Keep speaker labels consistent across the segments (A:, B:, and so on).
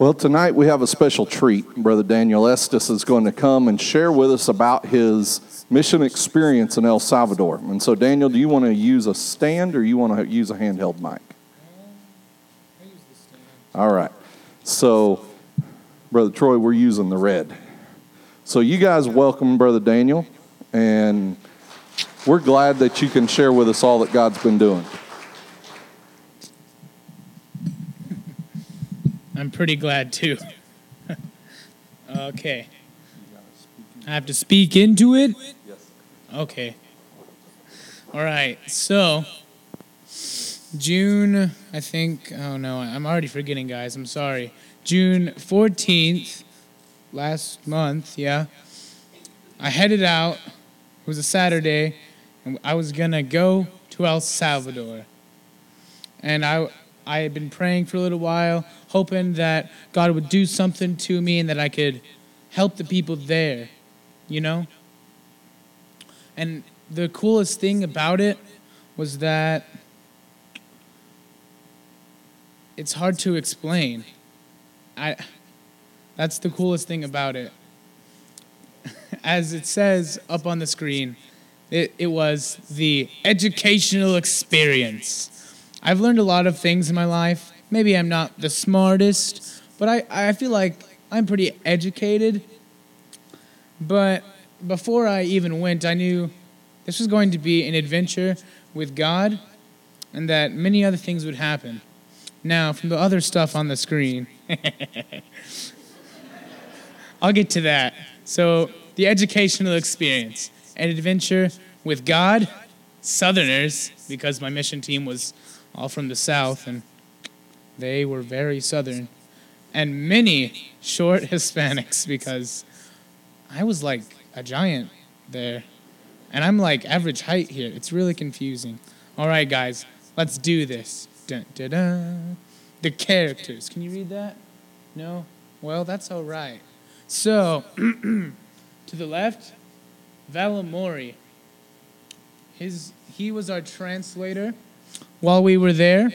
A: Well, tonight we have a special treat. Brother Daniel Estes is going to come and share with us about his mission experience in El Salvador. And so, Daniel, do you want to use a stand or you want to use a handheld mic? I use the stand. All right. So, Brother Troy, we're using the red. So, you guys welcome Brother Daniel, and we're glad that you can share with us all that God's been doing.
B: I'm pretty glad too. okay. I have to speak into it? Okay. All right. So, June, I think, oh no, I'm already forgetting, guys. I'm sorry. June 14th, last month, yeah. I headed out. It was a Saturday, and I was going to go to El Salvador. And I, I had been praying for a little while, hoping that God would do something to me and that I could help the people there, you know? And the coolest thing about it was that it's hard to explain. I that's the coolest thing about it. As it says up on the screen, it, it was the educational experience. I've learned a lot of things in my life. Maybe I'm not the smartest, but I, I feel like I'm pretty educated. But before I even went, I knew this was going to be an adventure with God and that many other things would happen. Now, from the other stuff on the screen, I'll get to that. So, the educational experience, an adventure with God, Southerners, because my mission team was all from the South, and they were very Southern, and many short Hispanics because I was like a giant there, and I'm like average height here. It's really confusing. All right, guys, let's do this. Dun, dun, dun. The characters. Can you read that? No? Well, that's all right. So, to the left, Valamori. His, he was our translator while we were there,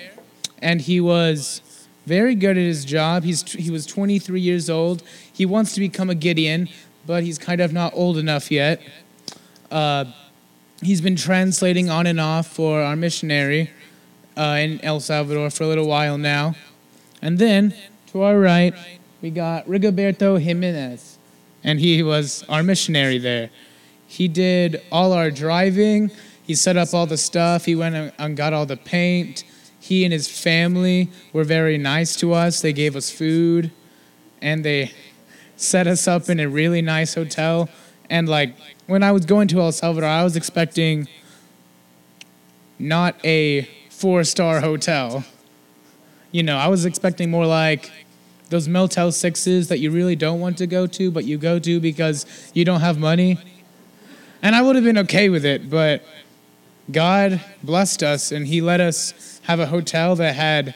B: and he was very good at his job. He's, he was 23 years old. He wants to become a Gideon, but he's kind of not old enough yet. Uh, he's been translating on and off for our missionary uh, in El Salvador for a little while now. And then to our right, we got Rigoberto Jimenez, and he was our missionary there. He did all our driving. He set up all the stuff. He went and got all the paint. He and his family were very nice to us. They gave us food, and they set us up in a really nice hotel. And like when I was going to El Salvador, I was expecting not a four star hotel. You know, I was expecting more like those Motel Sixes that you really don't want to go to, but you go to because you don't have money. And I would have been okay with it, but God blessed us and He let us have a hotel that had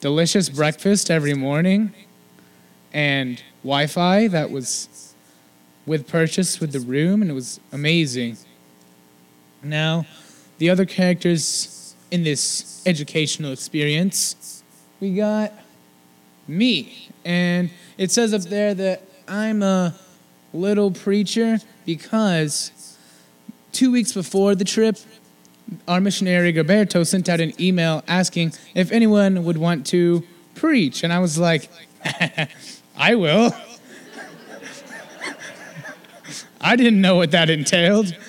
B: delicious breakfast every morning and Wi Fi that was with purchase with the room, and it was amazing. Now, the other characters in this educational experience, we got me. And it says up there that I'm a little preacher because two weeks before the trip, our missionary Rigoberto sent out an email asking if anyone would want to preach. And I was like, I will. I didn't know what that entailed.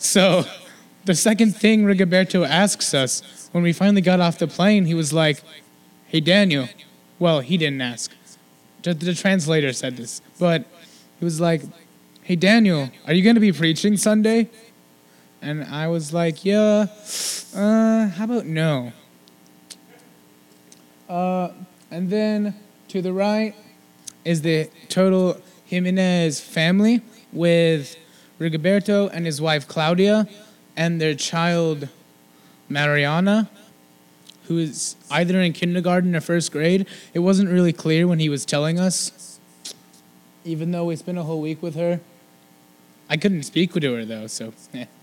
B: So, the second thing Rigoberto asks us when we finally got off the plane, he was like, Hey, Daniel. Well, he didn't ask. The, the translator said this. But he was like, Hey, Daniel, are you going to be preaching Sunday? And I was like, Yeah, uh, how about no? Uh, and then to the right is the total Jimenez family with Rigoberto and his wife Claudia and their child Mariana, who is either in kindergarten or first grade. It wasn't really clear when he was telling us, even though we spent a whole week with her. I couldn't speak to her though, so.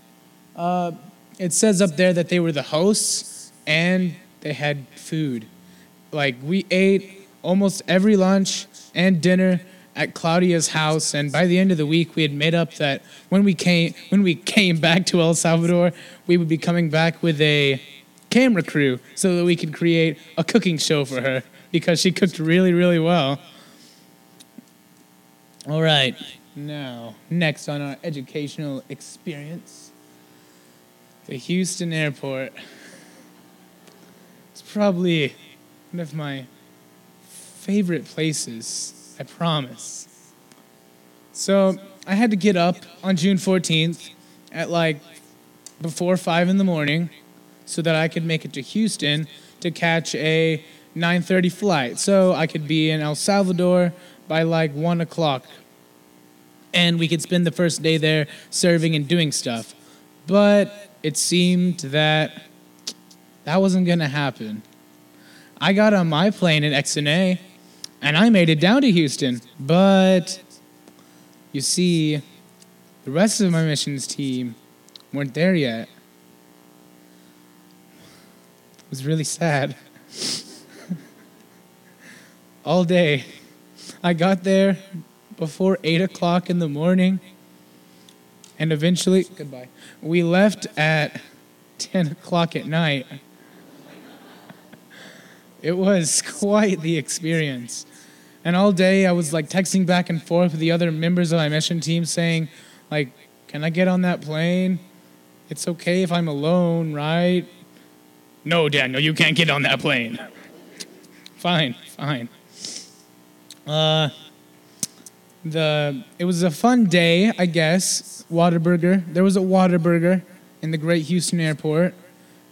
B: uh, it says up there that they were the hosts and they had food. like we ate almost every lunch and dinner at Claudia's house, and by the end of the week, we had made up that when we came when we came back to El Salvador, we would be coming back with a camera crew so that we could create a cooking show for her because she cooked really really well. All right, now next on our educational experience, the Houston Airport. It's probably one of my favorite places. I promise. So I had to get up on June 14th at like before five in the morning, so that I could make it to Houston to catch a 9:30 flight, so I could be in El Salvador by like one o'clock, and we could spend the first day there serving and doing stuff. But it seemed that that wasn't gonna happen. I got on my plane in XNA and I made it down to Houston. But you see, the rest of my missions team weren't there yet. It was really sad. All day. I got there before 8 o'clock in the morning. And eventually, goodbye. We left at 10 o'clock at night. It was quite the experience. And all day I was like texting back and forth with the other members of my mission team saying, like, can I get on that plane? It's okay if I'm alone, right? No, Daniel, you can't get on that plane. fine, fine. Uh, the it was a fun day, I guess. Whataburger. There was a Whataburger in the Great Houston Airport,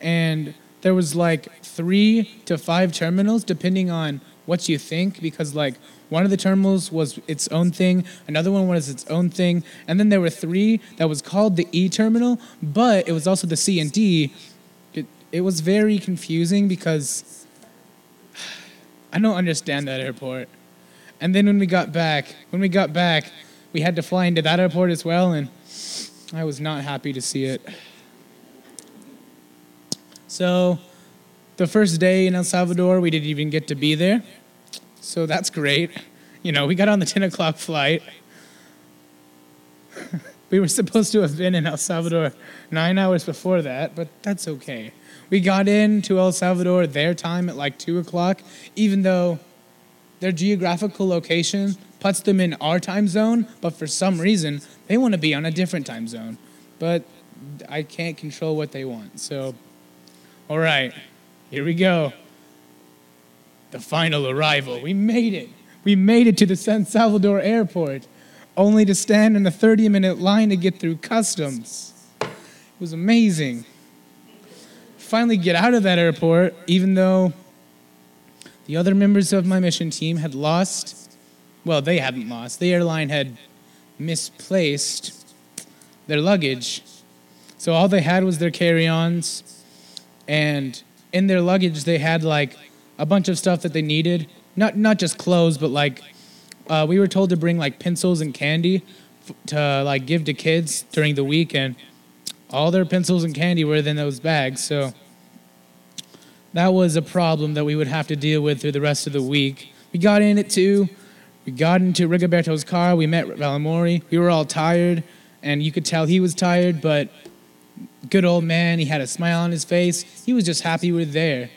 B: and there was like three to five terminals depending on what you think because like one of the terminals was its own thing another one was its own thing and then there were three that was called the e terminal but it was also the c and d it, it was very confusing because i don't understand that airport and then when we got back when we got back we had to fly into that airport as well and i was not happy to see it so, the first day in El Salvador, we didn't even get to be there. So, that's great. You know, we got on the 10 o'clock flight. we were supposed to have been in El Salvador nine hours before that, but that's okay. We got into El Salvador their time at like 2 o'clock, even though their geographical location puts them in our time zone, but for some reason, they want to be on a different time zone. But I can't control what they want. So, all right, here we go. The final arrival. We made it. We made it to the San Salvador airport, only to stand in a 30 minute line to get through customs. It was amazing. Finally, get out of that airport, even though the other members of my mission team had lost. Well, they hadn't lost. The airline had misplaced their luggage. So all they had was their carry ons and in their luggage they had like a bunch of stuff that they needed. Not not just clothes but like uh, we were told to bring like pencils and candy f- to like give to kids during the week and all their pencils and candy were in those bags. So that was a problem that we would have to deal with through the rest of the week. We got in it too we got into rigoberto's car we met valamori we were all tired and you could tell he was tired but good old man. He had a smile on his face. He was just happy we were there.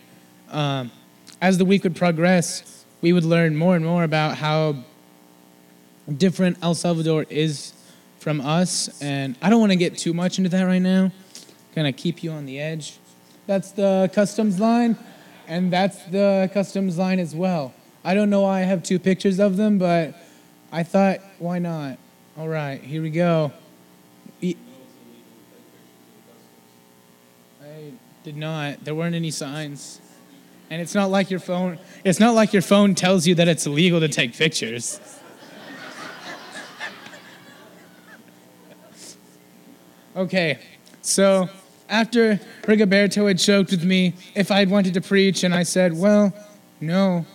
B: Um, as the week would progress, we would learn more and more about how different El Salvador is from us. And I don't want to get too much into that right now. Gonna keep you on the edge. That's the customs line, and that's the customs line as well. I don't know why I have two pictures of them, but I thought, why not? All right, here we go. I did not. There weren't any signs. And it's not like your phone it's not like your phone tells you that it's illegal to take pictures. okay. So, after Rigoberto had joked with me if I'd wanted to preach and I said, "Well, no."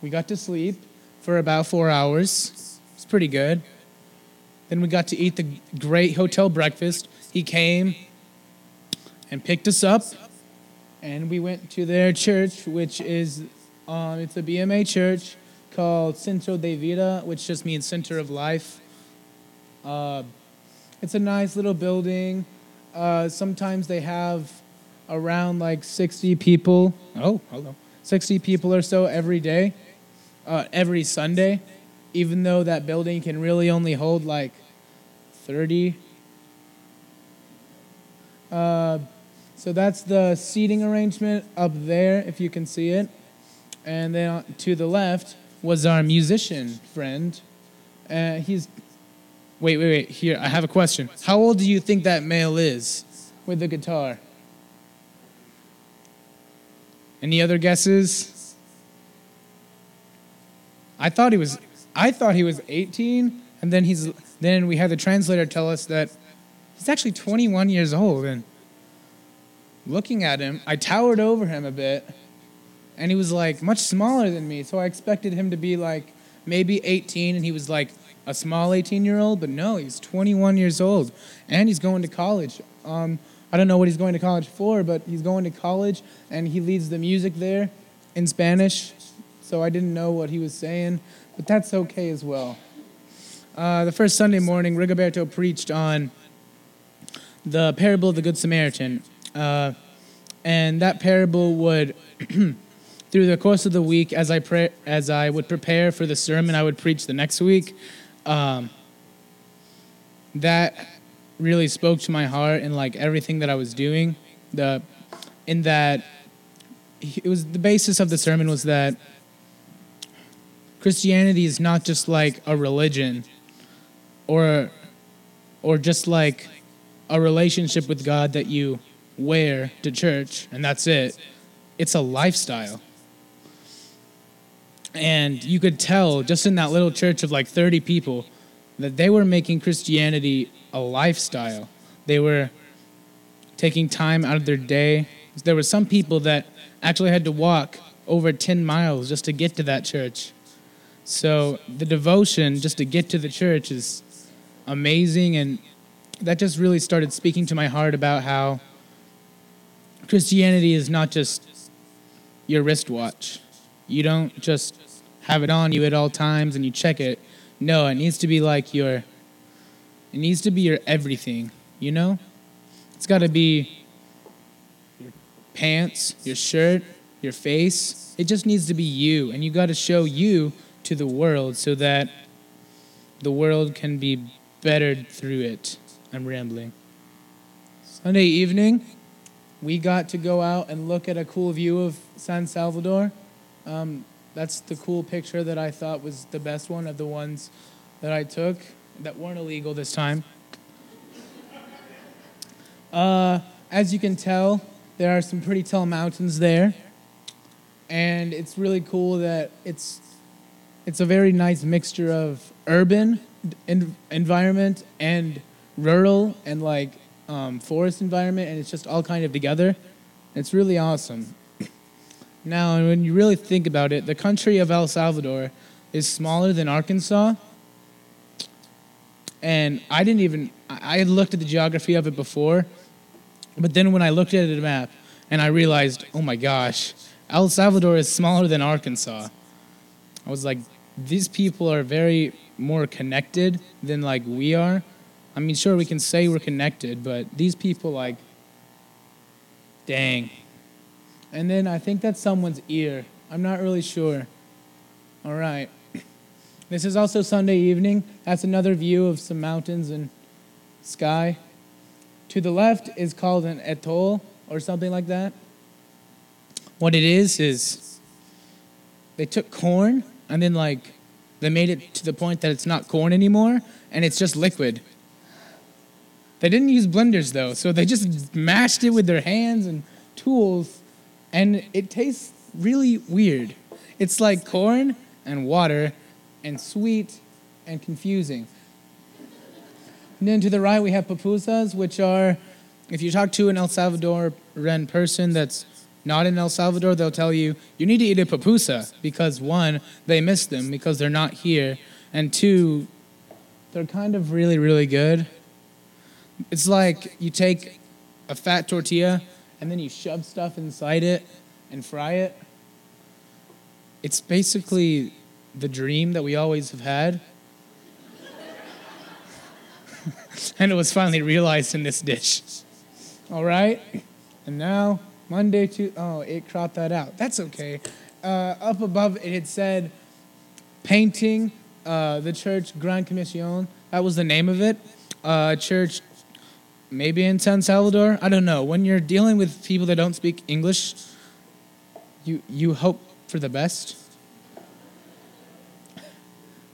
B: We got to sleep for about 4 hours. It's pretty good. Then we got to eat the great hotel breakfast. He came, and picked us up and we went to their church, which is um, it's a BMA church called Centro de Vida, which just means Center of Life. Uh, it's a nice little building. Uh, sometimes they have around like 60 people. Oh, hello. 60 people or so every day, uh, every Sunday, even though that building can really only hold like 30. Uh, so that's the seating arrangement up there, if you can see it. And then to the left was our musician friend. Uh, he's. Wait, wait, wait. Here, I have a question. How old do you think that male is with the guitar? Any other guesses? I thought he was. I thought he was 18, and then he's. Then we had the translator tell us that he's actually 21 years old, and looking at him, I towered over him a bit, and he was like much smaller than me. So I expected him to be like maybe 18, and he was like a small 18 year old, but no, he's 21 years old, and he's going to college. Um, I don't know what he's going to college for, but he's going to college, and he leads the music there in Spanish. So I didn't know what he was saying, but that's okay as well. Uh, the first Sunday morning, Rigoberto preached on the parable of the Good Samaritan. Uh, and that parable would, through the course of the week, as I as I would prepare for the sermon I would preach the next week, um, that really spoke to my heart and like everything that I was doing. The, in that, it was the basis of the sermon was that Christianity is not just like a religion, or, or just like a relationship with God that you wear to church, and that's it. It's a lifestyle. And you could tell just in that little church of like 30 people that they were making Christianity a lifestyle. They were taking time out of their day. There were some people that actually had to walk over 10 miles just to get to that church. So the devotion just to get to the church is amazing and that just really started speaking to my heart about how Christianity is not just your wristwatch. You don't just have it on you at all times and you check it. No, it needs to be like your it needs to be your everything, you know? It's got to be your pants, your shirt, your face. It just needs to be you and you got to show you to the world so that the world can be bettered through it. I'm rambling. Sunday evening, we got to go out and look at a cool view of San Salvador. Um, that's the cool picture that I thought was the best one of the ones that I took that weren't illegal this time. Uh, as you can tell, there are some pretty tall mountains there, and it's really cool that it's it's a very nice mixture of urban environment and rural and like um, forest environment, and it's just all kind of together. It's really awesome. Now, when you really think about it, the country of El Salvador is smaller than Arkansas. And I didn't even, I had looked at the geography of it before, but then when I looked at the map and I realized, oh my gosh, El Salvador is smaller than Arkansas. I was like, these people are very more connected than like we are. I mean, sure, we can say we're connected, but these people, like, dang. And then I think that's someone's ear. I'm not really sure. All right. This is also Sunday evening. That's another view of some mountains and sky. To the left is called an atoll or something like that. What it is is they took corn and then like they made it to the point that it's not corn anymore and it's just liquid. They didn't use blenders though, so they just mashed it with their hands and tools, and it tastes really weird. It's like corn and water and sweet and confusing. And then to the right, we have pupusas, which are, if you talk to an El Salvadoran person that's not in El Salvador, they'll tell you, you need to eat a pupusa because one, they miss them because they're not here, and two, they're kind of really, really good. It's like you take a fat tortilla and then you shove stuff inside it and fry it. It's basically the dream that we always have had. and it was finally realized in this dish. All right? And now, Monday, to oh, it cropped that out. That's okay. Uh, up above it, had said painting uh, the church Gran Comisión. That was the name of it. Uh, church, maybe in San Salvador. I don't know. When you're dealing with people that don't speak English, you you hope for the best.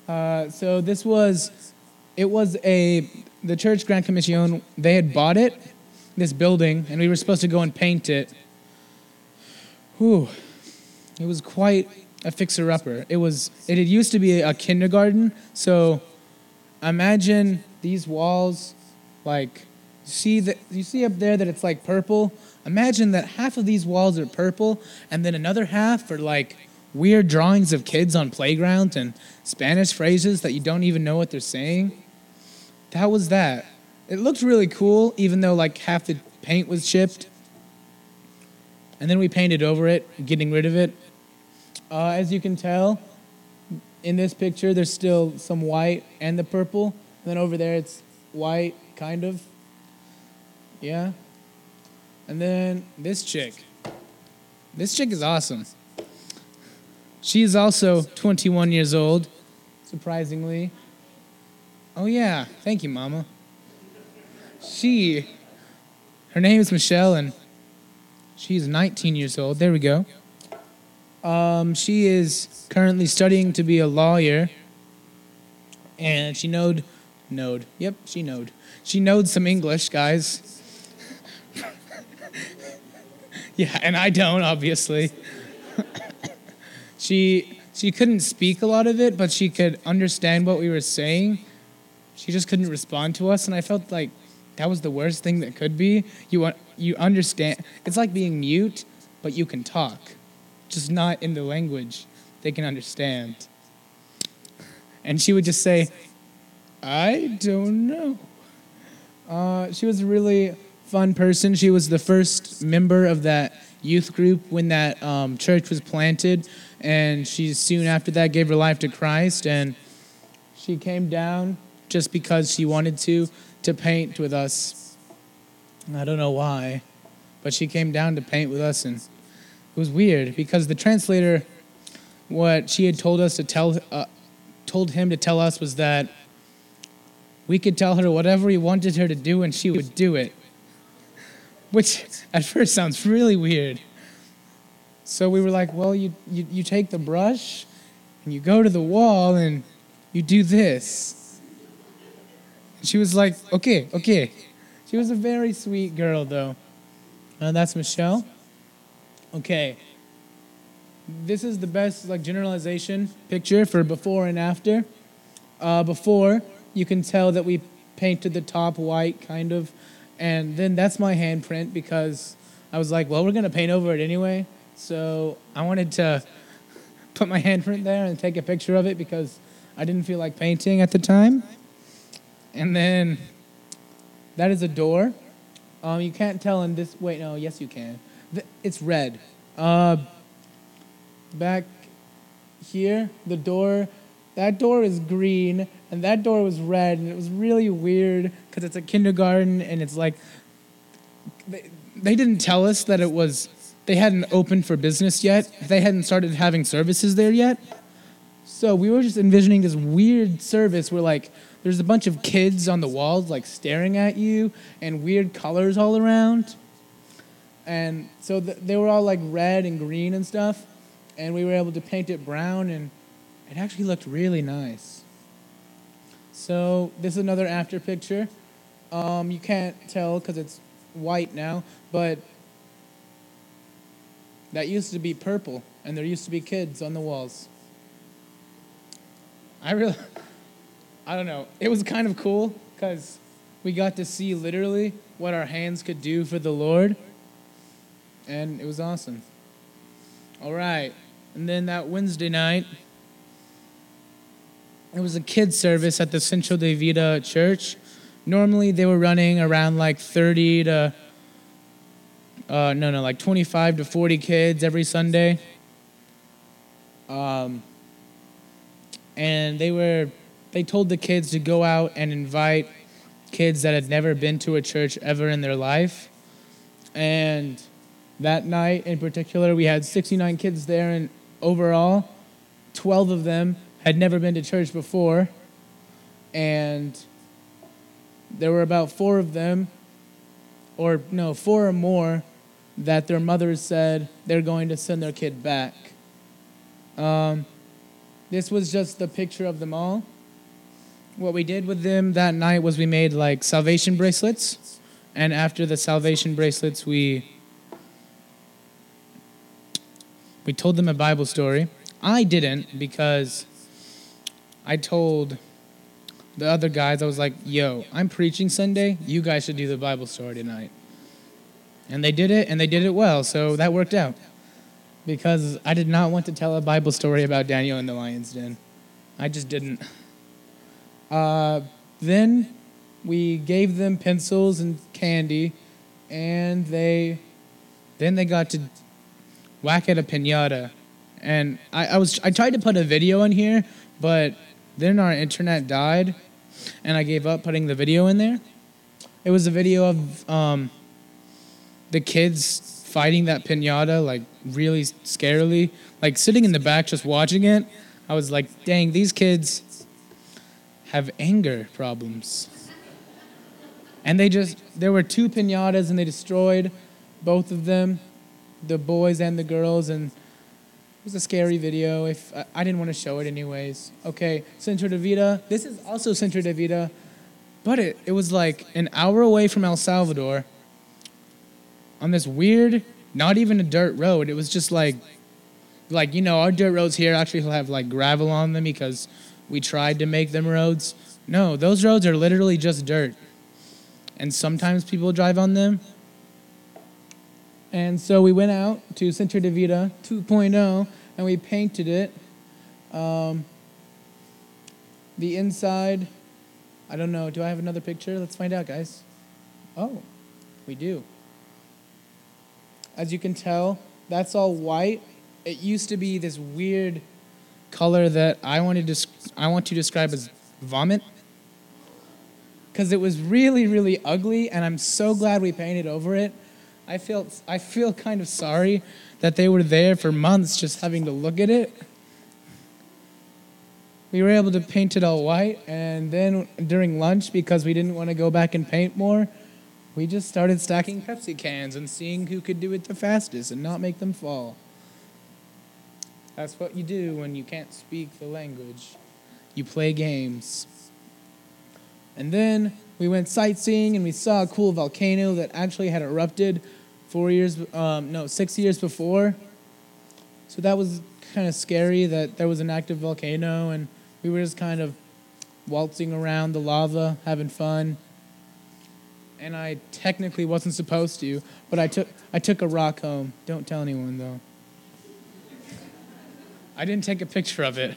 B: Uh, so this was, it was a the church Gran Comisión. They had bought it, this building, and we were supposed to go and paint it. Whew, it was quite a fixer-upper. It was. It had used to be a kindergarten, so imagine these walls, like see that you see up there that it's like purple. Imagine that half of these walls are purple, and then another half are like weird drawings of kids on playgrounds and Spanish phrases that you don't even know what they're saying. That was that. It looked really cool, even though like half the paint was chipped. And then we painted over it, getting rid of it. Uh, as you can tell, in this picture, there's still some white and the purple. And then over there, it's white, kind of. Yeah. And then this chick. This chick is awesome. She is also 21 years old, surprisingly. Oh, yeah. Thank you, Mama. She, her name is Michelle, and she's 19 years old. There we go. Um, she is currently studying to be a lawyer, and she knowed, knowed, yep, she knowed. She knowed some English, guys. yeah, and I don't, obviously. she she couldn't speak a lot of it, but she could understand what we were saying. She just couldn't respond to us, and I felt like that was the worst thing that could be. You you understand? It's like being mute, but you can talk, just not in the language they can understand. And she would just say, "I don't know." Uh, she was a really fun person. She was the first member of that youth group when that um, church was planted, and she soon after that gave her life to Christ. And she came down just because she wanted to to paint with us. I don't know why, but she came down to paint with us, and it was weird because the translator, what she had told us to tell, uh, told him to tell us was that we could tell her whatever we wanted her to do, and she would do it. Which at first sounds really weird. So we were like, well, you, you, you take the brush and you go to the wall and you do this. And She was like, okay, okay. She was a very sweet girl, though. Uh, that's Michelle. Okay. This is the best like generalization picture for before and after. Uh, before, you can tell that we painted the top white, kind of, and then that's my handprint because I was like, well, we're gonna paint over it anyway. So I wanted to put my handprint there and take a picture of it because I didn't feel like painting at the time. And then that is a door. Um, you can't tell in this. Wait, no. Yes, you can. It's red. Uh, back here, the door. That door is green, and that door was red, and it was really weird because it's a kindergarten, and it's like they, they didn't tell us that it was. They hadn't opened for business yet. They hadn't started having services there yet. So we were just envisioning this weird service where like there's a bunch of kids on the walls like staring at you and weird colors all around. And so th- they were all like red and green and stuff. And we were able to paint it brown and it actually looked really nice. So this is another after picture. Um, you can't tell because it's white now, but that used to be purple and there used to be kids on the walls. I really, I don't know. It was kind of cool because we got to see literally what our hands could do for the Lord, and it was awesome. All right, and then that Wednesday night, it was a kids service at the Centro de Vida Church. Normally they were running around like 30 to uh, no, no, like 25 to 40 kids every Sunday. Um, and they were, they told the kids to go out and invite kids that had never been to a church ever in their life. And that night in particular, we had 69 kids there, and overall, 12 of them had never been to church before. And there were about four of them, or no, four or more, that their mothers said they're going to send their kid back. Um, this was just the picture of them all. What we did with them that night was we made like salvation bracelets, and after the salvation bracelets, we we told them a Bible story. I didn't because I told the other guys, I was like, yo, I'm preaching Sunday. You guys should do the Bible story tonight. And they did it, and they did it well, so that worked out. Because I did not want to tell a Bible story about Daniel in the lion's den. I just didn't. Uh, then we gave them pencils and candy, and they then they got to whack at a pinata. And I, I was I tried to put a video in here, but then our internet died, and I gave up putting the video in there. It was a video of um, the kids fighting that pinata, like really scarily, like sitting in the back just watching it. I was like, dang, these kids have anger problems. And they just, there were two pinatas and they destroyed both of them, the boys and the girls, and it was a scary video. If I, I didn't want to show it anyways. Okay, Centro de Vida. This is also Centro de Vida, but it, it was like an hour away from El Salvador on this weird, not even a dirt road. It was just like, like you know, our dirt roads here actually have like gravel on them because we tried to make them roads. No, those roads are literally just dirt, and sometimes people drive on them. And so we went out to Centro de Vida 2.0 and we painted it. Um, the inside, I don't know. Do I have another picture? Let's find out, guys. Oh, we do. As you can tell, that's all white. It used to be this weird color that I wanted to I want to describe as vomit because it was really really ugly and I'm so glad we painted over it. I feel I feel kind of sorry that they were there for months just having to look at it. We were able to paint it all white and then during lunch because we didn't want to go back and paint more, we just started stacking Pepsi cans and seeing who could do it the fastest and not make them fall. That's what you do when you can't speak the language. You play games. And then we went sightseeing and we saw a cool volcano that actually had erupted four years, um, no, six years before. So that was kind of scary that there was an active volcano and we were just kind of waltzing around the lava, having fun. And I technically wasn't supposed to, but I took I took a rock home. Don't tell anyone though. I didn't take a picture of it.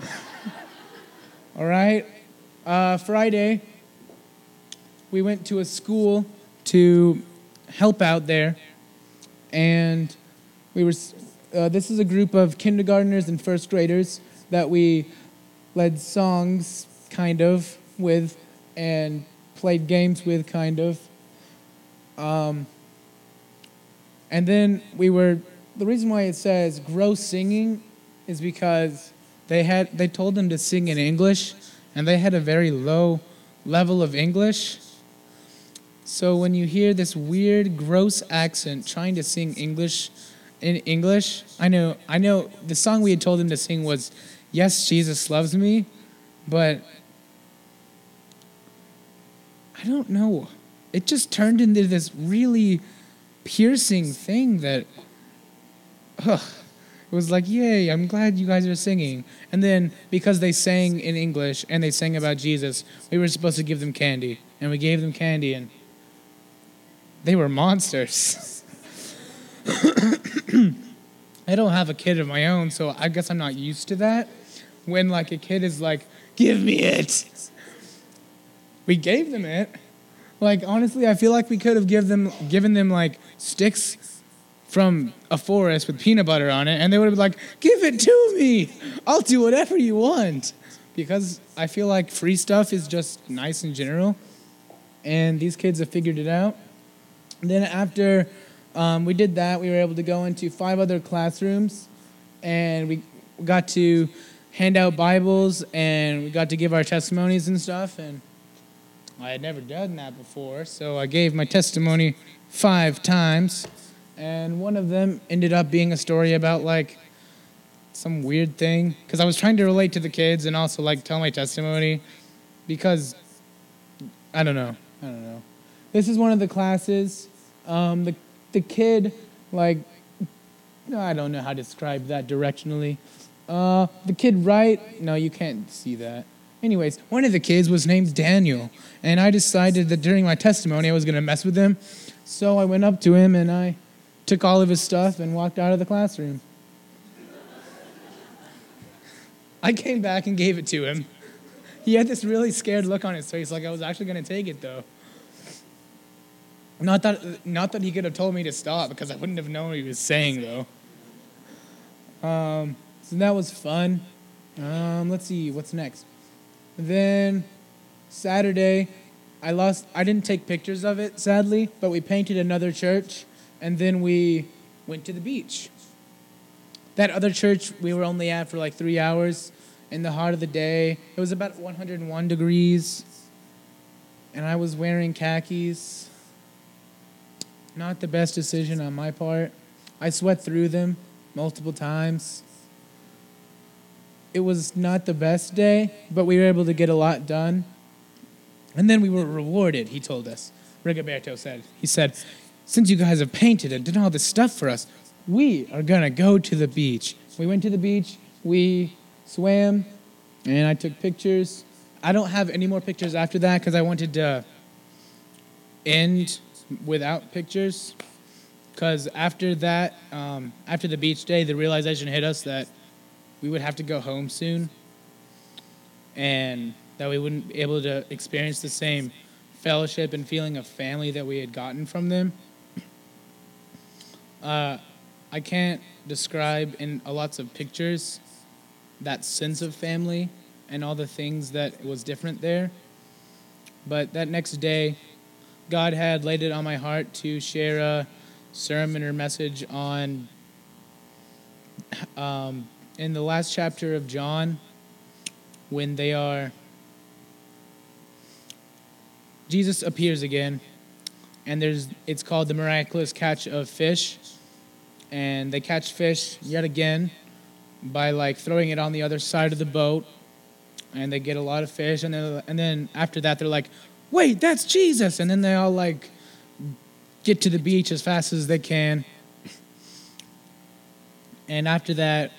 B: All right. Uh, Friday, we went to a school to help out there, and we were. Uh, this is a group of kindergartners and first graders that we led songs, kind of, with, and played games with, kind of. Um, and then we were. The reason why it says gross singing is because they had they told them to sing in English, and they had a very low level of English. So when you hear this weird, gross accent trying to sing English in English, I know, I know the song we had told them to sing was Yes, Jesus Loves Me, but I don't know. It just turned into this really piercing thing that, ugh, it was like, yay, I'm glad you guys are singing. And then because they sang in English and they sang about Jesus, we were supposed to give them candy. And we gave them candy, and they were monsters. I don't have a kid of my own, so I guess I'm not used to that. When like a kid is like, "Give me it," we gave them it, Like honestly, I feel like we could have give them given them like sticks from a forest with peanut butter on it, and they would have been like, "Give it to me. I'll do whatever you want." Because I feel like free stuff is just nice in general, and these kids have figured it out. then after um, we did that, we were able to go into five other classrooms, and we got to hand out Bibles, and we got to give our testimonies and stuff, and I had never done that before, so I gave my testimony five times, and one of them ended up being a story about like some weird thing because I was trying to relate to the kids and also like tell my testimony because I don't know, I don't know. This is one of the classes. Um, the the kid like I don't know how to describe that directionally. Uh, the kid right? No, you can't see that. Anyways, one of the kids was named Daniel, and I decided that during my testimony I was going to mess with him. So I went up to him and I took all of his stuff and walked out of the classroom. I came back and gave it to him. He had this really scared look on his face, like I was actually going to take it though. Not that, not that he could have told me to stop, because I wouldn't have known what he was saying though. Um, so that was fun. Um, let's see, what's next? Then Saturday, I lost. I didn't take pictures of it, sadly, but we painted another church, and then we went to the beach. That other church we were only at for like three hours in the heart of the day. It was about 101 degrees, and I was wearing khakis. Not the best decision on my part. I sweat through them multiple times it was not the best day, but we were able to get a lot done. And then we were rewarded, he told us. Rigoberto said. He said, Since you guys have painted and done all this stuff for us, we are going to go to the beach. We went to the beach, we swam, and I took pictures. I don't have any more pictures after that because I wanted to end without pictures. Because after that, um, after the beach day, the realization hit us that we would have to go home soon and that we wouldn't be able to experience the same fellowship and feeling of family that we had gotten from them. Uh, I can't describe in lots of pictures that sense of family and all the things that was different there. But that next day, God had laid it on my heart to share a sermon or message on um, in the last chapter of John when they are Jesus appears again and there's it's called the miraculous catch of fish. And they catch fish yet again by like throwing it on the other side of the boat. And they get a lot of fish. And then and then after that they're like wait that's Jesus. And then they all like get to the beach as fast as they can. And after that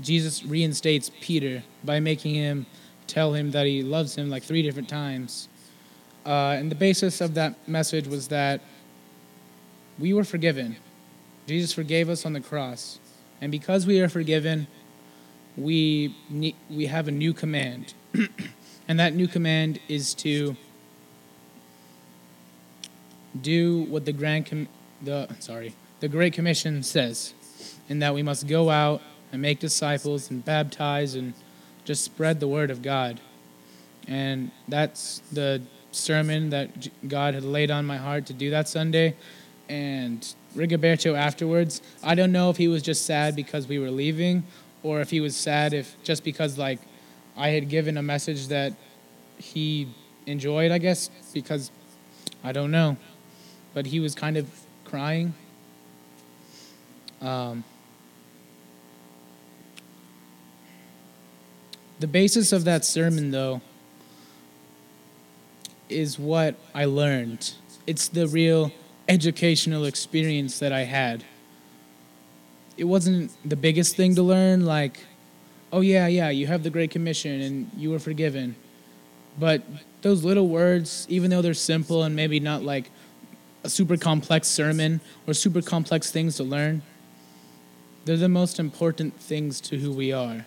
B: Jesus reinstates Peter by making him tell him that he loves him like three different times. Uh, and the basis of that message was that we were forgiven. Jesus forgave us on the cross. And because we are forgiven, we, we have a new command. and that new command is to do what the grand com- the sorry the great commission says in that we must go out and make disciples and baptize and just spread the word of God. And that's the sermon that God had laid on my heart to do that Sunday. And Rigoberto afterwards, I don't know if he was just sad because we were leaving or if he was sad if just because like I had given a message that he enjoyed, I guess, because I don't know. But he was kind of crying. Um, The basis of that sermon, though, is what I learned. It's the real educational experience that I had. It wasn't the biggest thing to learn, like, oh, yeah, yeah, you have the Great Commission and you were forgiven. But those little words, even though they're simple and maybe not like a super complex sermon or super complex things to learn, they're the most important things to who we are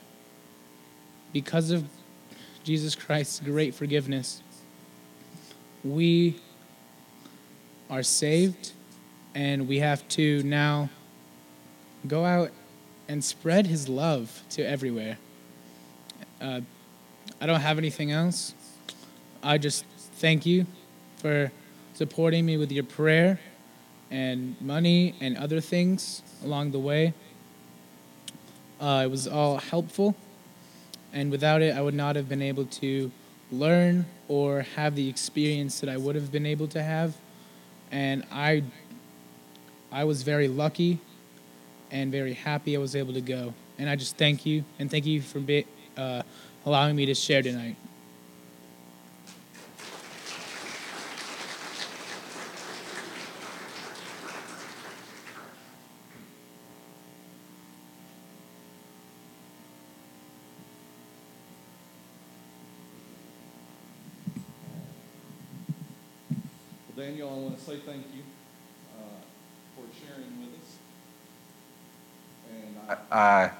B: because of Jesus Christ's great forgiveness, we are saved, and we have to now go out and spread His love to everywhere. Uh, I don't have anything else. I just thank you for supporting me with your prayer and money and other things along the way. Uh, it was all helpful, and without it, I would not have been able to learn or have the experience that I would have been able to have. And I, I was very lucky and very happy I was able to go. And I just thank you and thank you for be, uh, allowing me to share tonight.
A: Daniel, I want to say thank you uh, for sharing with us. And I, I,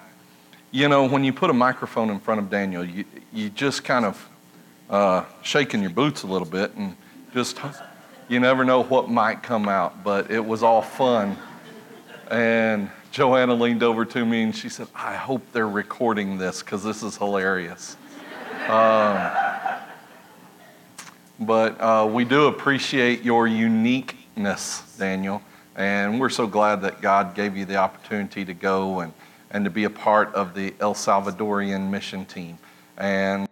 A: you know, when you put a microphone in front of Daniel, you, you just kind of uh, shaking your boots a little bit and just, you never know what might come out, but it was all fun. And Joanna leaned over to me and she said, I hope they're recording this because this is hilarious. But uh, we do appreciate your uniqueness, Daniel. And we're so glad that God gave you the opportunity to go and, and to be a part of the El Salvadorian mission team. And